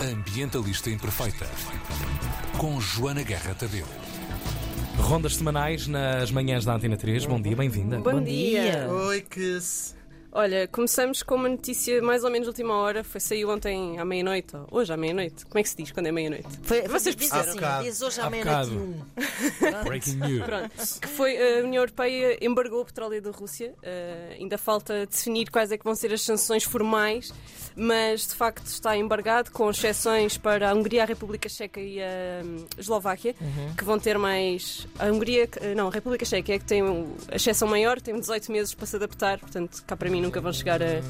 Ambientalista Imperfeita. Com Joana Guerra Tadeu. Rondas semanais nas manhãs da Antena 3. Bom dia, bem-vinda. Bom, dia. Oi, que se... Olha, começamos com uma notícia mais ou menos de última hora. Foi saiu ontem à meia-noite, ou hoje à meia-noite. Como é que se diz quando é meia-noite? Foi, Vocês perceberam? assim, diz hoje à meia-noite um. Breaking news. Pronto. Que foi a União Europeia embargou o petróleo da Rússia. Uh, ainda falta definir quais é que vão ser as sanções formais, mas de facto está embargado, com exceções para a Hungria, a República Checa e a hum, Eslováquia, que vão ter mais. A Hungria, não, a República Checa é que tem a exceção maior, tem 18 meses para se adaptar, portanto, cá para mim nunca vão chegar a.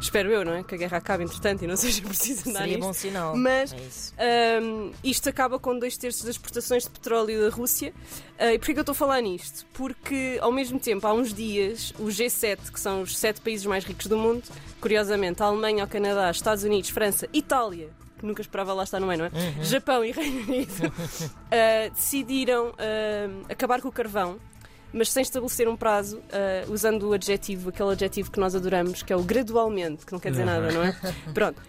Espero eu, não é? Que a guerra acabe entretanto e não seja preciso andar Seria nisto. bom sinal. Mas- É. Um, isto acaba com dois terços das exportações de petróleo da Rússia. Uh, e porquê que eu estou a falar nisto? Porque, ao mesmo tempo, há uns dias, o G7, que são os sete países mais ricos do mundo, curiosamente, a Alemanha, o Canadá, Estados Unidos, França, Itália, que nunca esperava lá estar no meio, não é? Japão e Reino Unido, uh, decidiram uh, acabar com o carvão. Mas sem estabelecer um prazo, uh, usando o adjetivo, aquele adjetivo que nós adoramos, que é o gradualmente, que não quer dizer nada, não é? Pronto.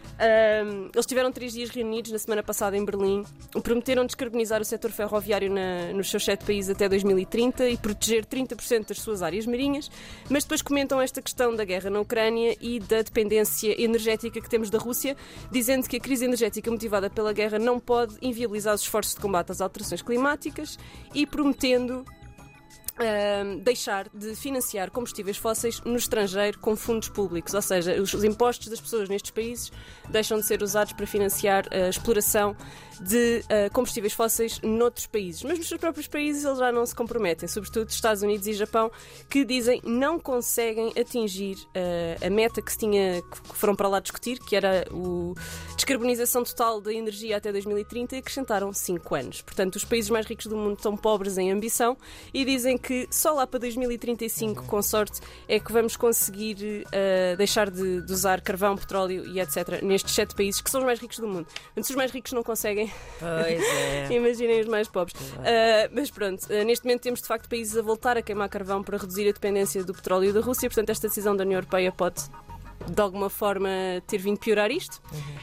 Eles tiveram três dias reunidos na semana passada em Berlim. Prometeram descarbonizar o setor ferroviário na- nos seus sete países até 2030 e proteger 30% das suas áreas marinhas. Mas depois comentam esta questão da guerra na Ucrânia e da dependência energética que temos da Rússia, dizendo que a crise energética motivada pela guerra não pode inviabilizar os esforços de combate às alterações climáticas e prometendo ahm, deixar de financiar combustíveis fósseis no estrangeiro com fundos públicos, ou seja, os, os impostos das pessoas nestes países deixam de ser usados para financiar a exploração de ah, combustíveis fósseis noutros países. Mas nos seus próprios países eles já não se comprometem, sobretudo Estados Unidos e Japão, que dizem não conseguem atingir ah, a meta que se tinha que foram para lá discutir, que era o descarbonização total da energia até 2030 e acrescentaram 5 anos. Portanto, os países mais ricos do mundo estão pobres em ambição e dizem que só lá para 2035, com sorte, é que vamos conseguir eh, deixar de, de usar carvão, petróleo e etc. nestes sete países que são os mais ricos do mundo. Portanto, se os mais ricos não conseguem, Pois é. imaginem os mais pobres. Uh, mas pronto, uh, neste momento temos de facto países a voltar a queimar carvão para reduzir a dependência do petróleo da Rússia, portanto, esta decisão da União Europeia pode. De alguma forma ter vindo piorar isto.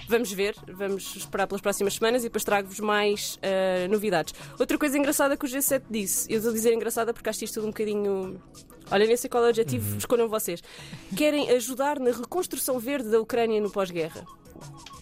Vamos ver, vamos esperar pelas próximas semanas e depois trago-vos mais uh, novidades. Outra coisa engraçada que o G7 disse, eu estou a dizer engraçada porque acho isto tudo um bocadinho. Olha, nem sei qual é o adjetivo, escolham vocês. Querem ajudar na reconstrução verde da Ucrânia no pós-guerra.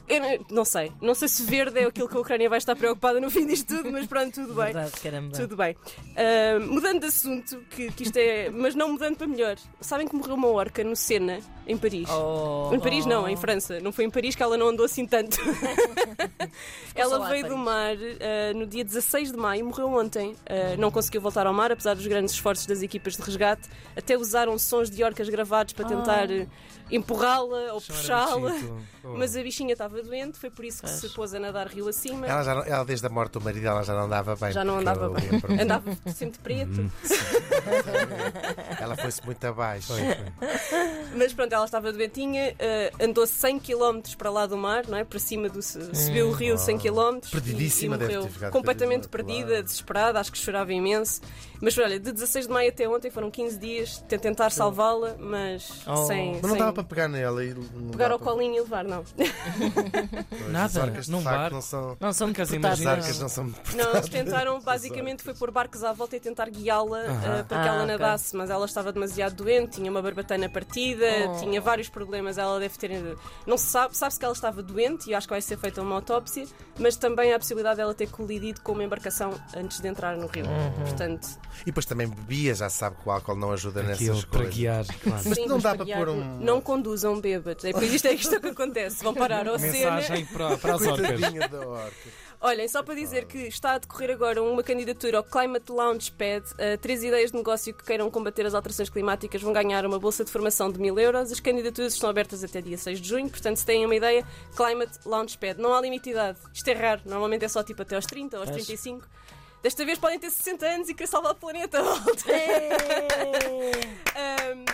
Eu não- sei. Não sei se verde é aquilo que a Ucrânia vai estar preocupada no fim disto tudo, mas pronto, tudo bem. Verdade, caramba. Tudo bem. Ah, mudando de assunto, que, que isto é. Mas não mudando para melhor. Sabem que morreu uma orca no Sena, em Paris? Oh, Em Paris não, em França. Não foi em Paris que ela não andou assim tanto. ela veio do mar ah, no dia 16 de maio, morreu ontem. Ah, não conseguiu voltar ao mar, apesar dos grandes esforços das equipas de resgate. Até usaram sons de orcas gravados para tentar eh, empurrá-la ou puxá-la. Oh. Mas a bichinha estava doente, foi por isso que se pôs a nadar rio acima. Ela, já não- ela, desde a morte do marido, ela já não andava bem. Já não andava bem. Andava sempre preto. Ela foi-se muito abaixo. Foi, foi. Mas pronto, ela estava doentinha, eh, andou 100 km para lá do mar, não é? Para cima do. subiu o rio 100 km. Perdidíssima, e, e deve morreu ter ficado Completamente perdida, claro. desesperada, acho que chorava imenso. Mas olha, de 16 de maio até ontem foram 15 dias de tentar salvá-la, mas Oh. sem. Mas não sem dava para pegar nela e pegar ao para- colinho e levar, não. Nada, As arcas, de num barco. não são. Não são. As arcas não são Não, eles tentaram, basicamente, foi pôr barcos à volta e tentar guiá-la eh, para que Ah, ela ok. nadasse, mas ela estava demasiado doente, tinha uma barbatana partida, Oh. tinha vários problemas. Ela deve ter. Não se sabe, sabe-se que ela estava doente e acho que vai ser feita uma autópsia, mas também há a possibilidade dela ter colidido com uma embarcação antes de entrar no rio. Uhum. Portanto, E depois também bebia, já se sabe que o álcool não ajuda Aquilo nessas para coisas. guiar, claro. Mas sim, não dá para para pôr um- Não conduzam bêbados. É por isto é isto que acontece. Vão parar ao cena. Mensagem para, para as orcas. Coitadinha da orca. Olhem, só para dizer que está a decorrer agora uma candidatura ao Climate Launchpad. Uh, três ideias de negócio que queiram combater as alterações climáticas vão ganhar uma bolsa de formação de mil euros. As candidaturas estão abertas até dia 6 de junho, portanto, se têm uma ideia, Climate Launchpad. Não há limite de idade. Isto é raro, normalmente é só tipo até aos 30 ou aos 35. Desta vez podem ter 60 anos e querer salvar o planeta. Volta. Um,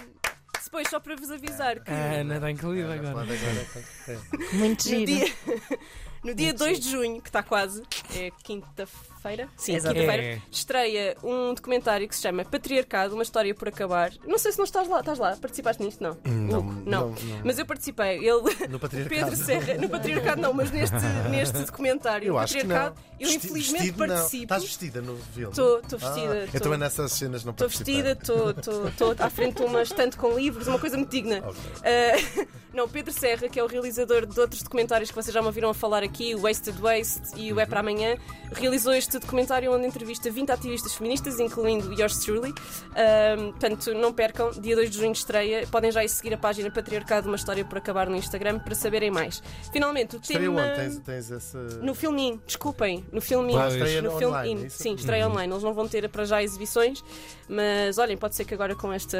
depois, só para vos avisar que. A Ana está incluída agora. Muito No giro. dia, No dia 2 de junho, que está quase, é quinta-feira? Sim, Exatamente. quinta-feira. É. Estreia um documentário que se chama Patriarcado, uma história por acabar. Não sei se não estás lá, estás lá? Participaste nisto? Não. Não, Hugo, não, não. não. Mas eu participei. Ele, No patriarcado. Pedro Serra, no Patriarcado não, mas neste, neste documentário, Eu acho que não. Patriarcado, eu infelizmente vestido, não. participo. Estás vestida no filme? Estou estou vestida. Ah, eu estou- também nessas cenas não Estou participei. vestida, estou- estou estou à frente de uma estante com livros, uma coisa muito digna. Ok. Uh, não, Pedro Serra, que é o realizador de outros documentários que vocês já me ouviram a falar aqui, o Wasted Waste e o É para Amanhã, realizou este documentário onde entrevista 20 ativistas feministas, incluindo yours truly. Um, portanto, não percam, dia 2 de junho estreia. Podem já ir seguir a página Patriarcado, uma história por acabar no Instagram para saberem mais. Finalmente, o Estreia tema. onde? Tens, tens esse... No filminho, desculpem, no filminho. Ah, estreia no online, filminho. é? Sim, estreia online. Eles não vão ter para já exibições, mas olhem, pode ser que agora com esta.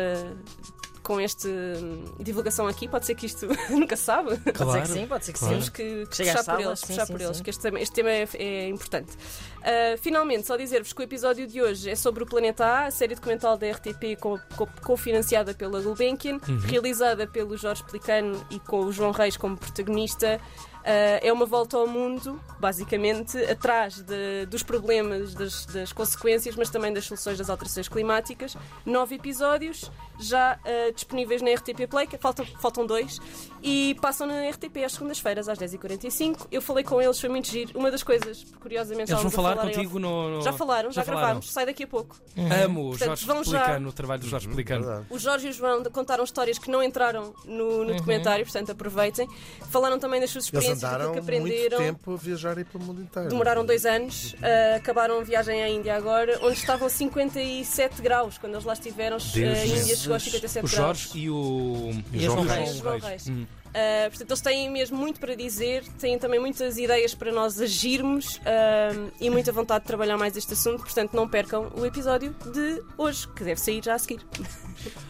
Com esta hum, divulgação aqui, pode ser que isto nunca se sabe. Pode ser Claro. que sim, pode ser que Claro. sim. Temos que, que puxar por eles, sim, puxar sim, por eles, sim. que este tema, este tema é, é importante. Uh, finalmente, só dizer-vos que o episódio de hoje é sobre o Planeta A, a série documental da RTP co- co- cofinanciada pela Gulbenkian, realizada pelo Jorge Pelicano e com o João Reis como protagonista. Uh, é uma volta ao mundo, basicamente, atrás de- dos problemas, das, das consequências, mas também das soluções das alterações climáticas. Nove episódios, já uh, disponíveis na RTP Play, que faltam, faltam dois, e passam na RTP às segundas-feiras, às 10h45. Eu falei com eles, foi muito giro. Uma das coisas, curiosamente, Eles vão falar contigo off. no, no- Já falaram, já, falaram. gravámos, sai daqui a pouco. Amo o Portanto, Jorge vão já- o trabalho do Jorge Pelicano. Verdade. O Jorge e o João contaram histórias que não entraram no, no documentário, portanto aproveitem. Falaram também das suas experiências, andaram que muito aprenderam. tempo a viajar aí pelo mundo inteiro. Demoraram dois anos, uh, acabaram a viagem à Índia agora, onde estavam 57 graus quando eles lá estiveram. Deus a Índia Jesus. chegou a 57 O graus. Jorge e o, E o João Reis. Reis. João Reis. Hum. Uh, portanto, eles têm mesmo muito para dizer, têm também muitas ideias para nós agirmos uh, e muita vontade de trabalhar mais este assunto. Portanto, não percam o episódio de hoje, que deve sair já a seguir.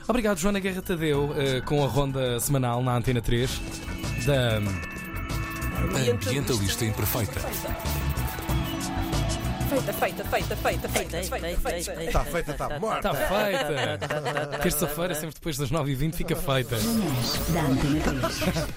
Obrigado, Joana Guerra Tadeu, eh, com a ronda semanal na Antena 3 da. Ambientalista Imperfeita. Feita, feita, feita, feita, feita, Feita, feita, feita, feita. feita. Está feita, está morta. Está feita! Terça-feira, sempre depois das 9h20, fica feita. da Antena 3.